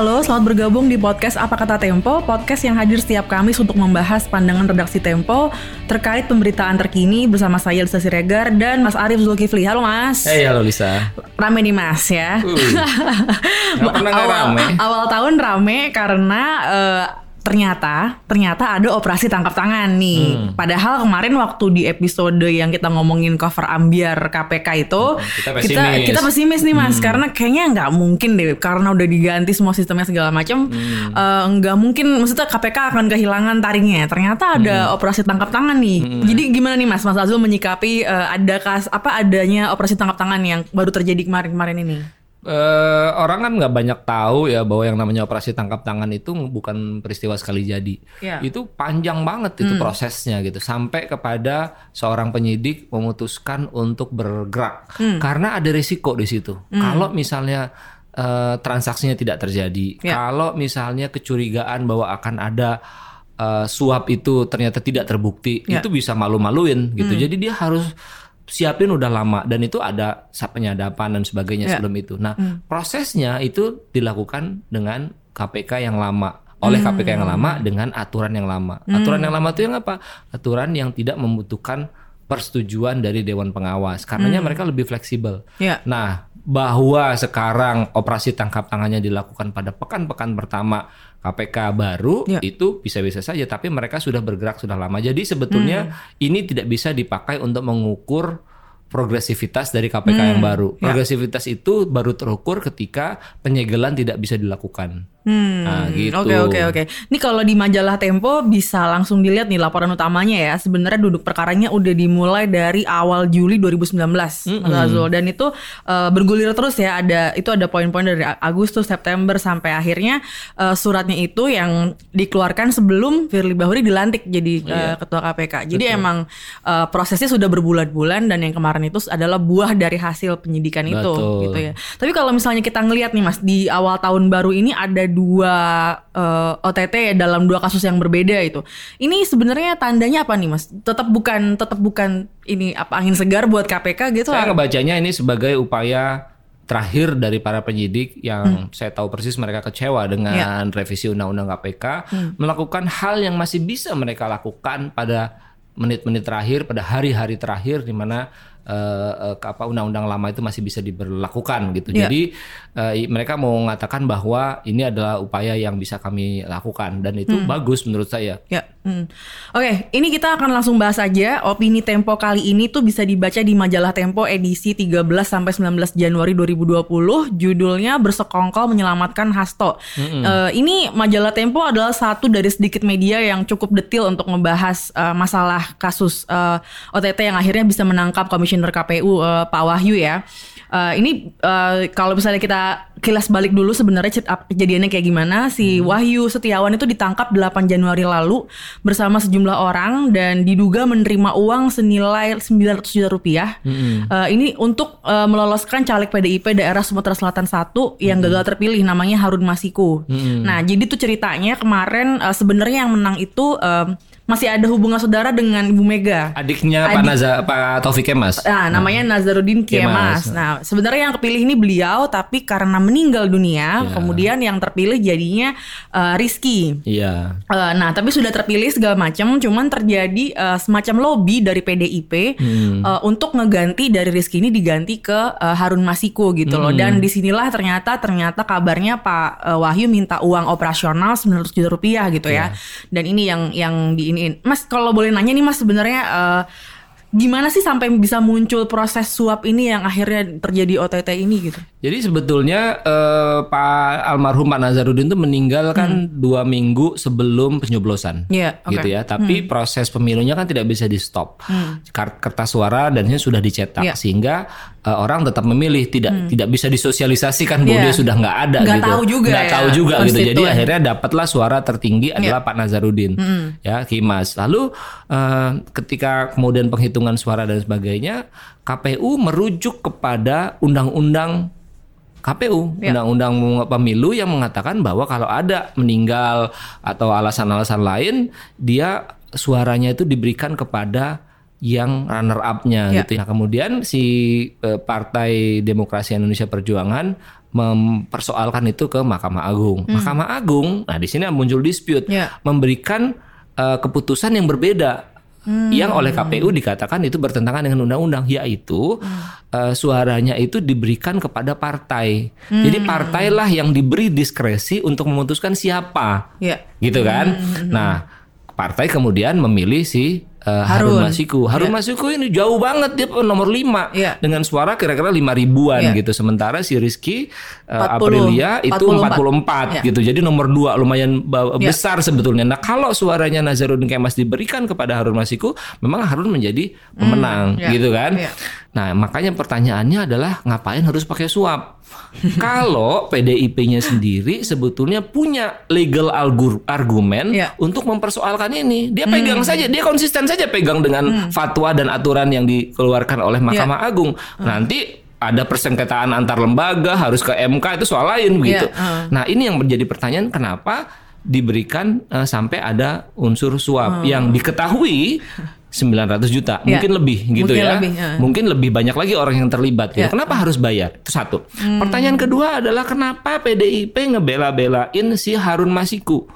halo, selamat bergabung di podcast Apa Kata Tempo, podcast yang hadir setiap Kamis untuk membahas pandangan redaksi Tempo terkait pemberitaan terkini bersama saya Lisa Siregar dan Mas Arief Zulkifli. Halo Mas. Hey, halo Lisa. Rame nih Mas ya. Uh, awal, rame. awal tahun rame karena eh, ternyata ternyata ada operasi tangkap tangan nih. Hmm. Padahal kemarin waktu di episode yang kita ngomongin cover ambiar KPK itu Hmm, kita kita pesimis. kita pesimis nih Mas Hmm. karena kayaknya nggak mungkin deh karena udah diganti semua sistemnya segala macam Hmm. eh, nggak mungkin maksudnya KPK akan kehilangan taringnya. Ternyata ada Hmm. operasi tangkap tangan nih. Jadi gimana nih Mas Mas Azul menyikapi eh, ada kas apa adanya operasi tangkap tangan yang baru terjadi kemarin-kemarin ini? Eh, orang kan nggak banyak tahu ya bahwa yang namanya operasi tangkap tangan itu bukan peristiwa sekali jadi. Ya. Itu panjang banget itu prosesnya gitu sampai kepada seorang penyidik memutuskan untuk bergerak karena ada risiko di situ. Kalau misalnya eh, transaksinya tidak terjadi, Ya. kalau misalnya kecurigaan bahwa akan ada eh, suap itu ternyata tidak terbukti, Ya. itu bisa malu-maluin gitu. Jadi dia harus siapin udah lama dan itu ada penyadapan dan sebagainya Ya. sebelum itu. Nah, prosesnya itu dilakukan dengan KPK yang lama oleh KPK yang lama dengan aturan yang lama. Aturan yang lama itu yang apa? Aturan yang tidak membutuhkan persetujuan dari dewan pengawas. Karenanya mereka lebih fleksibel. Ya. Nah, bahwa sekarang operasi tangkap tangannya dilakukan pada pekan-pekan pertama KPK baru Ya. itu bisa-bisa saja tapi mereka sudah bergerak sudah lama. Jadi sebetulnya ini tidak bisa dipakai untuk mengukur progresivitas dari KPK yang baru. Ya. Progresivitas itu baru terukur ketika penyegelan tidak bisa dilakukan. Hmm, Nah, gitu. Oke oke oke. Ini kalau di majalah Tempo bisa langsung dilihat nih laporan utamanya ya. Sebenarnya duduk perkaranya udah dimulai dari awal Juli 2019, Mas Azul. Dan itu eh, bergulir terus ya. Ada itu ada poin-poin dari Agustus, September sampai akhirnya eh, suratnya itu yang dikeluarkan sebelum Firly Bahuri dilantik jadi eh, ketua KPK. Jadi emang eh, prosesnya sudah berbulan-bulan dan yang kemarin itu adalah buah dari hasil penyidikan itu Betul. gitu ya. Tapi kalau misalnya kita ngelihat nih Mas di awal tahun baru ini ada dua eh, OTT ya dalam dua kasus yang berbeda itu. Ini sebenarnya tandanya apa nih Mas? Tetap bukan tetap bukan ini apa angin segar buat KPK gitu? Saya ngebacanya ini sebagai upaya terakhir dari para penyidik yang saya tahu persis mereka kecewa dengan revisi undang-undang KPK melakukan hal yang masih bisa mereka lakukan pada menit-menit terakhir pada hari-hari terakhir di mana eh, apa undang-undang lama itu masih bisa diberlakukan gitu. Ya. Jadi eh, mereka mau mengatakan bahwa ini adalah upaya yang bisa kami lakukan dan itu bagus menurut saya. Ya. hmm. Oke, ini kita akan langsung bahas aja opini Tempo kali ini tuh bisa dibaca di majalah Tempo edisi 13 sampai 19 Januari 2020. Judulnya Bersekongkol Menyelamatkan Hasto. Eh, ini majalah Tempo adalah satu dari sedikit media yang cukup detil untuk membahas eh, masalah kasus eh, OTT yang akhirnya bisa menangkap komisioner KPU eh, Pak Wahyu ya. Eh, ini eh, kalau misalnya kita kilas balik dulu sebenarnya kejadiannya kayak gimana si Wahyu Setiawan itu ditangkap 8 Januari lalu bersama sejumlah orang dan diduga menerima uang senilai 900 juta rupiah. Eh, ini untuk eh, meloloskan caleg PDIP daerah Sumatera Selatan 1 yang gagal terpilih namanya Harun Masiku. Nah jadi tuh ceritanya kemarin eh, sebenarnya yang menang itu eh, masih ada hubungan saudara dengan Ibu Mega. Adiknya Pak Adik- Naza Pak Taufik Kemas. Nah, namanya Nazarudin Kemas. Kemas. Nah, sebenarnya yang kepilih ini beliau, tapi karena meninggal dunia, Ya. kemudian yang terpilih jadinya eh, Rizky. Iya. Eh, nah, tapi sudah terpilih segala macam, cuman terjadi eh, semacam lobby dari PDIP Hmm. eh, untuk ngeganti dari Rizky ini diganti ke eh, Harun Masiku gitu loh. Hmm. Dan di sinilah ternyata ternyata kabarnya Pak eh, Wahyu minta uang operasional 900 juta rupiah gitu ya. Dan ini yang yang Mas kalau boleh nanya nih Mas sebenarnya eh, gimana sih sampai bisa muncul proses suap ini yang akhirnya terjadi OTT ini gitu? Jadi sebetulnya eh, Pak almarhum Pak Nazarudin itu meninggal kan dua minggu sebelum penyoblosan, Iya, oke. gitu ya. Tapi proses pemilunya kan tidak bisa di stop. Kar- Kertas suara dan ini sudah dicetak Iya. sehingga eh, orang tetap memilih, tidak tidak bisa disosialisasikan bahwa Iya. dia sudah nggak ada Nggak gitu. tahu juga Nggak ya, tahu juga gitu. Jadi akhirnya dapatlah suara tertinggi Iya. adalah Pak Nazarudin, ya Kimas. Lalu eh, ketika kemudian penghitungan suara dan sebagainya, KPU merujuk kepada undang-undang KPU, Ya. undang-undang pemilu yang mengatakan bahwa kalau ada meninggal atau alasan-alasan lain, dia suaranya itu diberikan kepada yang runner up-nya Ya. gitu. Nah, kemudian si eh, Partai Demokrasi Indonesia Perjuangan mempersoalkan itu ke Mahkamah Agung. Mahkamah Agung, nah di sini muncul dispute, Ya. memberikan eh, keputusan yang berbeda. Yang oleh KPU dikatakan itu bertentangan dengan undang-undang, yaitu eh, suaranya itu diberikan kepada partai. Jadi partailah yang diberi diskresi untuk memutuskan siapa Ya. gitu kan. Nah, partai kemudian memilih si uh, Harun. Harun. Masiku. Harun Masiku ini jauh banget dia nomor 5 Iya. dengan suara kira-kira 5 ribuan Iya. gitu. Sementara si Rizky uh, 40, Aprilia itu 44, 44. Iya. gitu. Jadi nomor 2 lumayan Iya. besar sebetulnya. Nah, kalau suaranya Nazarudin Kemas diberikan kepada Harun Masiku, memang Harun menjadi pemenang iya. gitu kan. Iya. Nah, makanya pertanyaannya adalah ngapain harus pakai suap? Kalau PDIP-nya sendiri sebetulnya punya legal argumen Iya. untuk mempersoalkan ini. Dia pegang saja, dia konsisten saja pegang dengan fatwa dan aturan yang dikeluarkan oleh Mahkamah Agung. Nanti ada persengketaan antar lembaga harus ke MK itu soal lain begitu. heeh. Nah, ini yang menjadi pertanyaan kenapa diberikan eh, sampai ada unsur suap yang diketahui 900 juta, Ya. mungkin lebih gitu Mungkin ya. lebih, ya. Mungkin lebih banyak lagi orang yang terlibat gitu. Ya. Kenapa harus bayar? Itu satu. Pertanyaan kedua adalah kenapa PDIP ngebela-belain si Harun Masiku?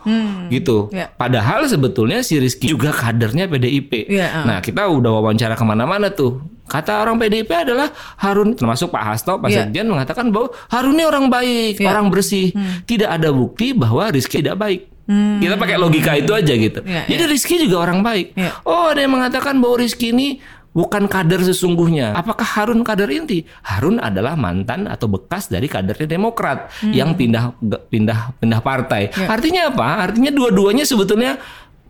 Gitu. Ya. Padahal sebetulnya si Rizky juga kadernya PDIP. Ya, Nah, kita udah wawancara ke mana-mana tuh. Kata orang PDIP adalah Harun, termasuk Pak Hasto, Pak Ya. Sekjen mengatakan bahwa Harun ini orang baik, Ya. orang bersih. Tidak ada bukti bahwa Rizky tidak baik. Kita pakai logika itu aja gitu. Ya, Jadi Rizky juga orang baik. Ya. Oh, ada yang mengatakan bahwa Rizky ini bukan kader sesungguhnya. Apakah Harun kader inti? Harun adalah mantan atau bekas dari kadernya Demokrat yang pindah pindah pindah partai. Artinya apa? Artinya dua-duanya sebetulnya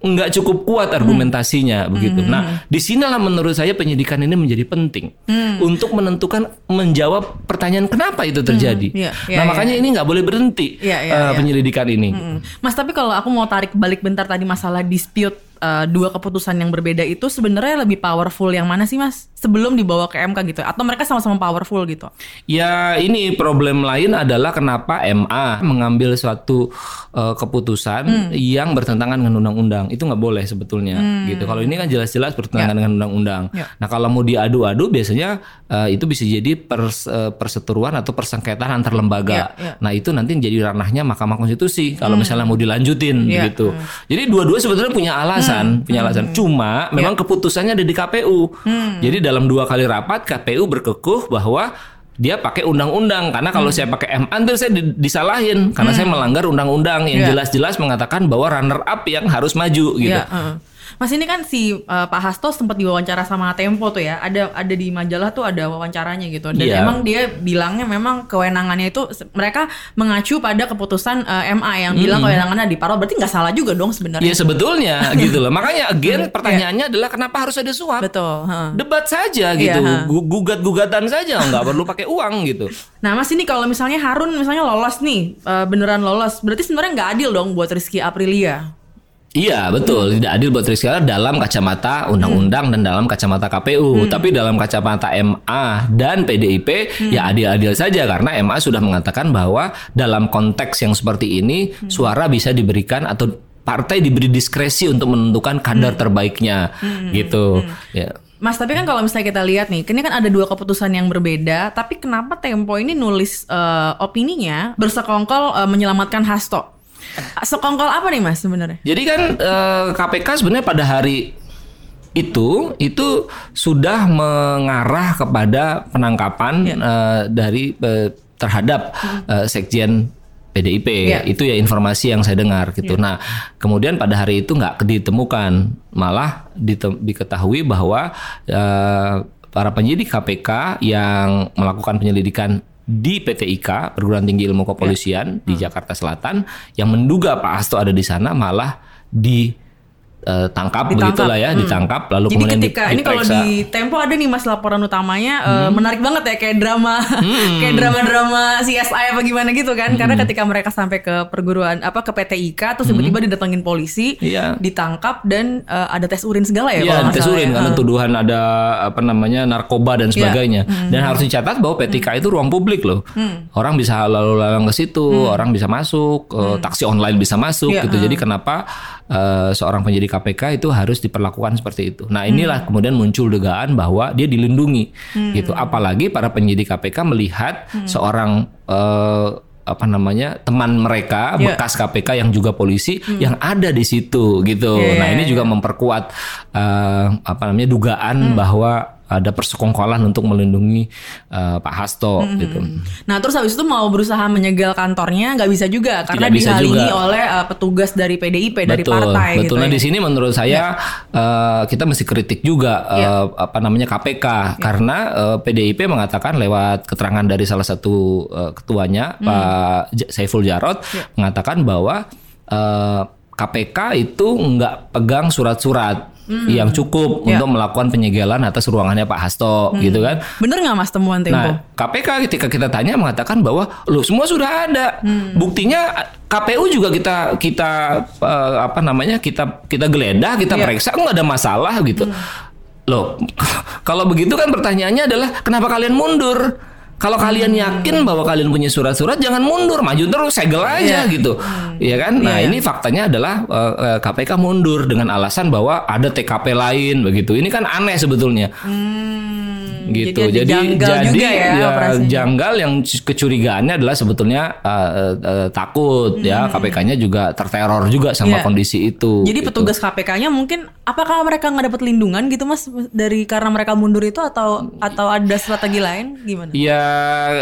nggak cukup kuat argumentasinya begitu. Nah, di sinilah menurut saya penyidikan ini menjadi penting untuk menentukan menjawab pertanyaan kenapa itu terjadi. Iya, iya, nah, iya. makanya ini nggak boleh berhenti Iya, iya, eh, iya. penyelidikan ini. Hmm. Mas tapi kalau aku mau tarik balik bentar tadi masalah dispute uh, dua keputusan yang berbeda itu sebenarnya lebih powerful yang mana sih Mas? Sebelum dibawa ke MK gitu atau mereka sama-sama powerful gitu? Ya ini problem lain adalah kenapa MA mengambil suatu uh, keputusan yang bertentangan dengan undang-undang itu nggak boleh sebetulnya gitu. Kalau ini kan jelas-jelas bertentangan dengan undang-undang. Ya. Nah kalau mau diadu-adu biasanya uh, itu bisa jadi pers- uh, perseteruan atau persengketaan antar lembaga. Ya, ya. Nah itu nanti jadi ranahnya Mahkamah Konstitusi kalau misalnya mau dilanjutin Ya, gitu. Jadi dua-dua sebetulnya punya alasan, punya alasan. Cuma memang keputusannya ada di KPU. Jadi dalam dua kali rapat KPU berkekuh bahwa dia pakai undang-undang karena kalau saya pakai MA nanti saya di- disalahin karena saya melanggar undang-undang yang Iya. jelas-jelas mengatakan bahwa runner up yang harus maju gitu. Ya, heeh. Mas ini kan si uh, Pak Hasto sempat diwawancara sama Tempo tuh ya. Ada ada di majalah tuh ada wawancaranya gitu. Dan Iya. emang dia bilangnya memang kewenangannya itu mereka mengacu pada keputusan uh, MA yang bilang kewenangannya di Parol. Berarti nggak salah juga dong sebenarnya. Ya sebetulnya gitu loh. Makanya again pertanyaannya adalah kenapa harus ada suap? Betul. heeh. Debat saja gitu, Iya, ha. Gu- gugat-gugatan saja, nggak perlu pakai uang gitu. Nah Mas ini kalau misalnya Harun misalnya lolos nih uh, beneran lolos, berarti sebenarnya nggak adil dong buat Rizky Aprilia. Iya betul. Tidak adil buat Rizky Ihtiar dalam kacamata undang-undang dan dalam kacamata KPU tapi dalam kacamata MA dan PDIP ya adil-adil saja. Karena MA sudah mengatakan bahwa dalam konteks yang seperti ini suara bisa diberikan atau partai diberi diskresi untuk menentukan kadar terbaiknya. Gitu. Ya. Mas, tapi kan kalau misalnya kita lihat nih, ini kan ada dua keputusan yang berbeda, tapi kenapa Tempo ini nulis eh, opininya bersekongkol eh, menyelamatkan Hasto? Sekongkol apa nih Mas sebenarnya? Jadi kan eh, KPK sebenarnya pada hari itu itu sudah mengarah kepada penangkapan eh, dari eh, terhadap eh, sekjen PDIP Iya. itu ya informasi yang saya dengar gitu. Nah kemudian pada hari itu nggak ditemukan malah dite- diketahui bahwa eh, para penyidik KPK yang melakukan penyelidikan di PT IKA Perguruan Tinggi Ilmu Kepolisian di Jakarta Selatan yang menduga Pak Hasto ada di sana malah ditangkap Ditangkap. begitulah ya Hmm. ditangkap lalu Jadi kemudian ketika ini kalau di Tempo ada nih Mas laporan utamanya eh, menarik banget ya kayak drama kayak drama-drama CSI apa gimana gitu kan karena ketika mereka sampai ke perguruan apa ke PT IKA terus tiba-tiba didatengin polisi Iya. ditangkap dan eh, ada tes urin segala ya kalau nggak tes urin ya. karena Heeh. tuduhan ada apa namanya narkoba dan Iya. sebagainya. Dan harus dicatat bahwa PTK itu ruang publik loh. Orang bisa lalu lalang ke situ, orang bisa masuk, eh, taksi online bisa masuk Iya, gitu. Jadi kenapa uh, seorang penyidik KPK itu harus diperlakukan seperti itu. Nah inilah hmm. kemudian muncul dugaan bahwa dia dilindungi hmm. gitu. Apalagi para penyidik KPK melihat hmm. seorang uh, apa namanya teman mereka yeah. bekas KPK yang juga polisi hmm. yang ada di situ gitu. Yeah. Nah ini juga memperkuat uh, apa namanya dugaan hmm. bahwa ada persekongkolan untuk melindungi uh, Pak Hasto hmm. gitu. Nah terus habis itu mau berusaha menyegel kantornya nggak bisa juga karena Tidak dihalangi oleh uh, petugas dari PDIP betul, dari partai. Betul. Gitu nah ya. di sini menurut saya ya. uh, kita mesti kritik juga ya. uh, apa namanya KPK ya. karena uh, PDIP mengatakan lewat keterangan dari salah satu uh, ketuanya hmm. Pak Saiful Jarot ya. mengatakan bahwa uh, KPK itu nggak pegang surat-surat hmm. yang cukup ya. untuk melakukan penyegelan atas ruangannya Pak Hasto hmm. gitu kan. Bener nggak Mas temuan Tempo? Nah, KPK ketika kita tanya mengatakan bahwa lu semua sudah ada. Hmm. Buktinya KPU juga kita kita uh, apa namanya kita kita geledah, kita ya. periksa nggak ada masalah gitu. Hmm. Loh, kalau begitu kan pertanyaannya adalah kenapa kalian mundur? Kalau kalian yakin bahwa kalian punya surat-surat, jangan mundur, maju terus, segel aja yeah. gitu, hmm. ya kan? Nah yeah. ini faktanya adalah uh, KPK mundur dengan alasan bahwa ada TKP lain begitu. Ini kan aneh sebetulnya. Hmm gitu. Jadi, jadi janggal jadi juga ya, ya janggal yang kecurigaannya adalah sebetulnya uh, uh, takut ya. hmm. ya KPK-nya juga terteror juga sama yeah. kondisi itu. Jadi gitu. petugas KPK-nya mungkin apakah mereka nggak dapat lindungan gitu Mas dari karena mereka mundur itu atau atau ada strategi lain gimana? Ya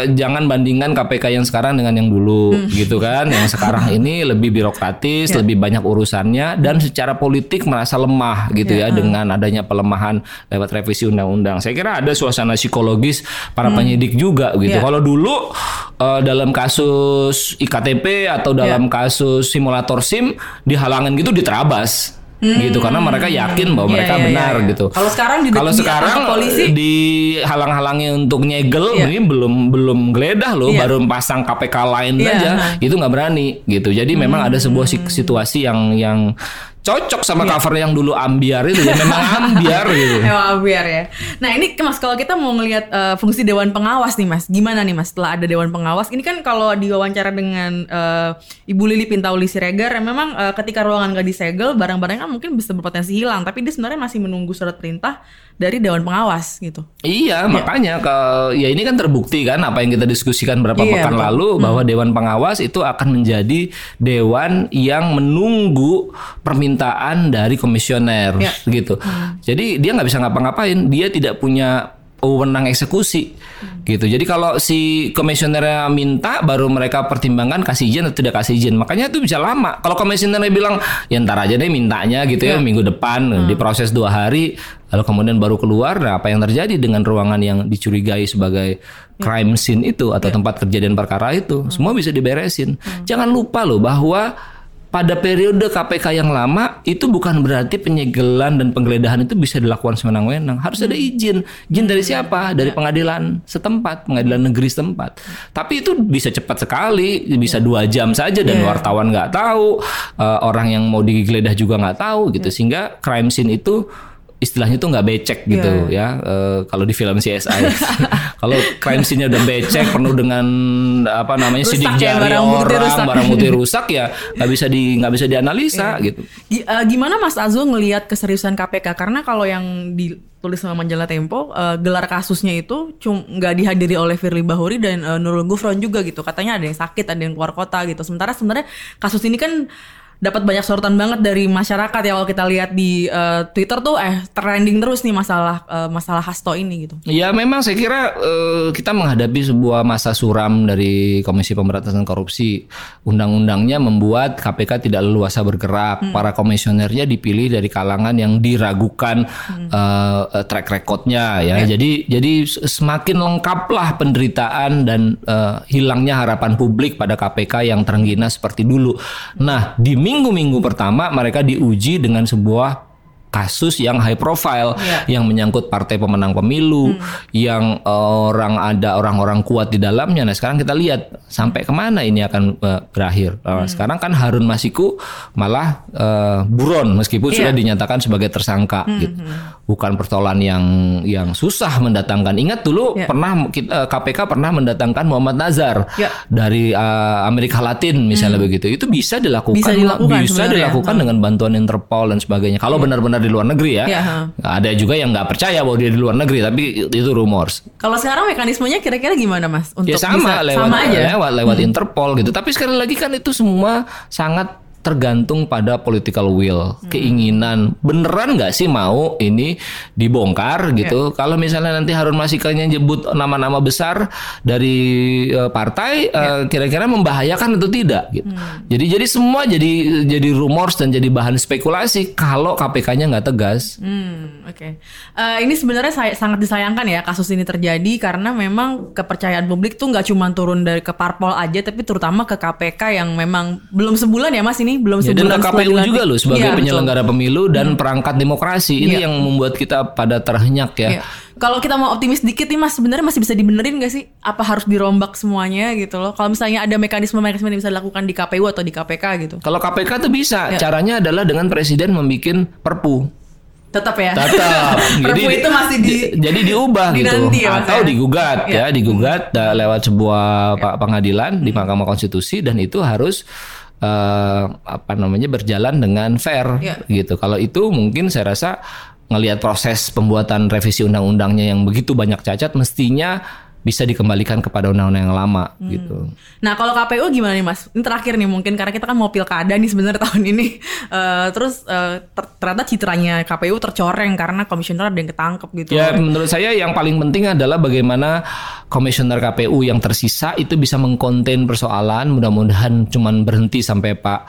jangan bandingkan KPK yang sekarang dengan yang dulu hmm. gitu kan. Yang sekarang ini lebih birokratis, yeah. lebih banyak urusannya dan secara politik merasa lemah gitu yeah. ya hmm. dengan adanya pelemahan lewat revisi undang-undang. Saya kira ada suasana psikologis para hmm. penyidik juga gitu. Yeah. Kalau dulu uh, dalam kasus iktp atau dalam yeah. kasus simulator SIM dihalangin gitu diterabas. Hmm. gitu karena mereka yakin bahwa yeah, mereka yeah, benar yeah, yeah. gitu. Kalau sekarang di kalau sekarang polisi dihalang-halangi untuk nyegel yeah. ini belum belum geledah loh yeah. baru pasang KPK lain yeah. aja itu nggak berani gitu. Jadi hmm. memang ada sebuah situasi yang yang cocok sama yeah. cover yang dulu ambiar itu ya memang ambiar gitu. Memang ambiar ya. Nah ini mas kalau kita mau ngelihat uh, fungsi dewan pengawas nih mas, gimana nih mas setelah ada dewan pengawas? Ini kan kalau diwawancara dengan uh, Ibu Lili Pintauli Siregar, ya memang uh, ketika ruangan nggak disegel, barang-barang kan mungkin bisa berpotensi hilang, tapi dia sebenarnya masih menunggu surat perintah dari dewan pengawas gitu. Iya, ya. makanya ke ya ini kan terbukti kan apa yang kita diskusikan beberapa iya, pekan betul. lalu hmm. bahwa dewan pengawas itu akan menjadi dewan yang menunggu permintaan dari komisioner ya. gitu. Hmm. Jadi dia nggak bisa ngapa-ngapain, dia tidak punya wewenang eksekusi hmm. gitu. Jadi kalau si komisionernya minta baru mereka pertimbangkan kasih izin atau tidak kasih izin. Makanya itu bisa lama. Kalau komisionernya bilang ya ntar aja deh mintanya gitu ya, ya minggu depan hmm. diproses dua hari lalu kemudian baru keluar nah apa yang terjadi dengan ruangan yang dicurigai sebagai crime scene itu atau ya. tempat kejadian perkara itu hmm. semua bisa diberesin. Hmm. Jangan lupa loh bahwa pada periode KPK yang lama itu bukan berarti penyegelan dan penggeledahan itu bisa dilakukan sewenang-wenang. Harus ada hmm. izin. Izin dari siapa? Dari ya. pengadilan setempat, pengadilan negeri setempat. Tapi itu bisa cepat sekali, bisa ya. dua jam saja dan yeah. wartawan nggak tahu, uh, orang yang mau digeledah juga nggak tahu gitu. Sehingga crime scene itu istilahnya tuh nggak becek gitu yeah. ya uh, kalau di film CSI kalau crime scene-nya udah becek penuh dengan apa namanya rusak sidik ya, jari barang orang rusak. barang bukti rusak ya nggak bisa di nggak bisa dianalisa yeah. gitu uh, gimana Mas Azul ngelihat keseriusan KPK karena kalau yang ditulis sama majalah Tempo uh, gelar kasusnya itu cuma nggak dihadiri oleh Firly Bahuri dan uh, Nurul Gufron juga gitu katanya ada yang sakit ada yang keluar kota gitu sementara sebenarnya kasus ini kan dapat banyak sorotan banget dari masyarakat ya kalau kita lihat di uh, Twitter tuh eh trending terus nih masalah uh, masalah Hasto ini gitu. Ya memang saya kira uh, kita menghadapi sebuah masa suram dari Komisi Pemberantasan Korupsi. Undang-undangnya membuat KPK tidak leluasa bergerak. Hmm. Para komisionernya dipilih dari kalangan yang diragukan hmm. uh, track recordnya ya. ya. Jadi jadi semakin lengkaplah penderitaan dan uh, hilangnya harapan publik pada KPK yang terenggina seperti dulu. Nah di minggu-minggu pertama mereka diuji dengan sebuah kasus yang high profile yeah. yang menyangkut partai pemenang pemilu, hmm. yang orang ada orang-orang kuat di dalamnya. Nah sekarang kita lihat sampai ke mana ini akan uh, berakhir. Nah, hmm. Sekarang kan Harun Masiku malah uh, buron meskipun yeah. sudah dinyatakan sebagai tersangka. Hmm. Gitu. Bukan persoalan yang yang susah mendatangkan. Ingat dulu yeah. pernah kita, KPK pernah mendatangkan Muhammad Nazar yeah. dari uh, Amerika Latin misalnya hmm. begitu. Itu bisa dilakukan, bisa dilakukan, bisa dilakukan hmm. dengan bantuan Interpol dan sebagainya. Kalau yeah. benar-benar di luar negeri ya. Yeah. Ada juga yang nggak percaya bahwa dia di luar negeri, tapi itu rumors. Kalau sekarang mekanismenya kira-kira gimana, Mas? Untuk ya sama, bisa, lewat, sama aja. lewat lewat hmm. Interpol gitu. Tapi sekali lagi kan itu semua sangat tergantung pada political will, hmm. keinginan. Beneran nggak sih mau ini dibongkar gitu? Yeah. Kalau misalnya nanti Harun Masikanya nyebut nama-nama besar dari uh, partai, yeah. uh, kira-kira membahayakan atau tidak? Gitu. Hmm. Jadi jadi semua jadi jadi rumors dan jadi bahan spekulasi kalau KPK-nya nggak tegas. Hmm, Oke, okay. uh, eh, ini sebenarnya saya, sangat disayangkan ya kasus ini terjadi karena memang kepercayaan publik tuh nggak cuma turun dari ke parpol aja, tapi terutama ke KPK yang memang belum sebulan ya Mas ini belum ya, sebulan dan KPU juga loh sebagai ya, penyelenggara betul. pemilu dan hmm. perangkat demokrasi ini ya. yang membuat kita pada terhenyak ya. ya. Kalau kita mau optimis dikit nih mas, sebenarnya masih bisa dibenerin gak sih? Apa harus dirombak semuanya gitu loh? Kalau misalnya ada mekanisme-mekanisme yang bisa dilakukan di KPU atau di KPK gitu? Kalau KPK tuh bisa, ya. caranya adalah dengan presiden membuat perpu. Tetap ya. Tetap. jadi itu masih di jadi diubah gitu ya, atau ya? digugat ya, ya digugat hmm. lewat sebuah ya. pengadilan hmm. di Mahkamah Konstitusi dan itu harus uh, apa namanya berjalan dengan fair yeah. gitu. Kalau itu mungkin saya rasa ngelihat proses pembuatan revisi undang-undangnya yang begitu banyak cacat mestinya bisa dikembalikan kepada undang-undang yang lama hmm. gitu. Nah kalau KPU gimana nih mas? Ini terakhir nih mungkin karena kita kan mau pilkada nih sebenarnya tahun ini. Uh, terus uh, ter ternyata citranya KPU tercoreng karena komisioner ada yang ketangkep gitu. Ya menurut saya yang paling penting adalah bagaimana komisioner KPU yang tersisa itu bisa mengkonten persoalan. Mudah-mudahan cuman berhenti sampai Pak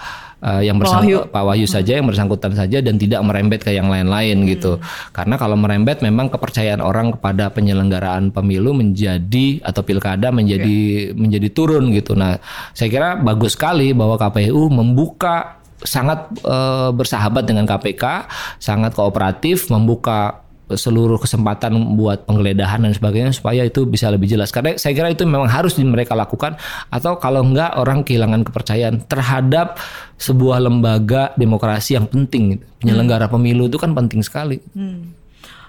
uh, yang bersangkutan Pak Wahyu saja yang bersangkutan saja dan tidak merembet ke yang lain-lain hmm. gitu. Karena kalau merembet memang kepercayaan orang kepada penyelenggaraan pemilu menjadi atau pilkada menjadi yeah. menjadi turun gitu. Nah, saya kira bagus sekali bahwa KPU membuka sangat uh, bersahabat dengan KPK, sangat kooperatif, membuka seluruh kesempatan buat penggeledahan dan sebagainya supaya itu bisa lebih jelas karena saya kira itu memang harus mereka lakukan atau kalau enggak orang kehilangan kepercayaan terhadap sebuah lembaga demokrasi yang penting penyelenggara pemilu itu kan penting sekali. Hmm.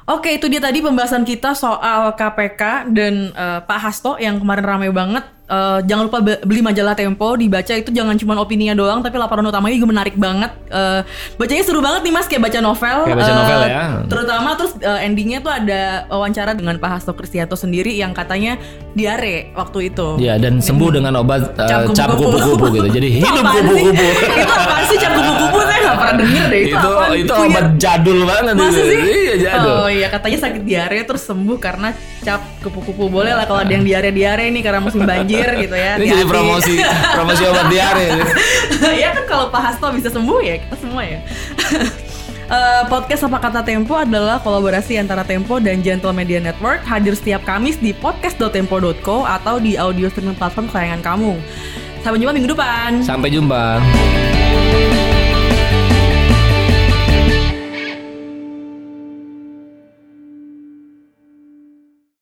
Oke, itu dia tadi pembahasan kita soal KPK dan uh, Pak Hasto yang kemarin ramai banget Uh, jangan lupa beli majalah Tempo, dibaca itu jangan cuma opininya doang, tapi laporan utamanya juga menarik banget. Uh, bacanya seru banget nih mas, kayak baca novel. Kayak baca uh, novel ya. Terutama terus uh, endingnya tuh ada wawancara dengan Pak Hasto Kristianto sendiri yang katanya diare waktu itu. Iya dan sembuh dengan obat uh, cap kupu-kupu gitu. Jadi hidup kupu-kupu. itu apa sih cap kupu-kupu? Nggak pernah denger deh itu. Itu, itu obat jadul banget. Masa itu. sih? Iya jadul. Oh iya katanya sakit diare terus sembuh karena cap kupu-kupu. Boleh lah kalau ada yang diare-diare nih karena musim banjir banjir gitu ya. Ini jadi promosi promosi obat diare. ya kan kalau Pak Hasto bisa sembuh ya kita semua ya. Uh, podcast Apa Kata Tempo adalah kolaborasi antara Tempo dan Gentle Media Network hadir setiap Kamis di podcast.tempo.co atau di audio streaming platform kesayangan kamu. Sampai jumpa minggu depan. Sampai jumpa.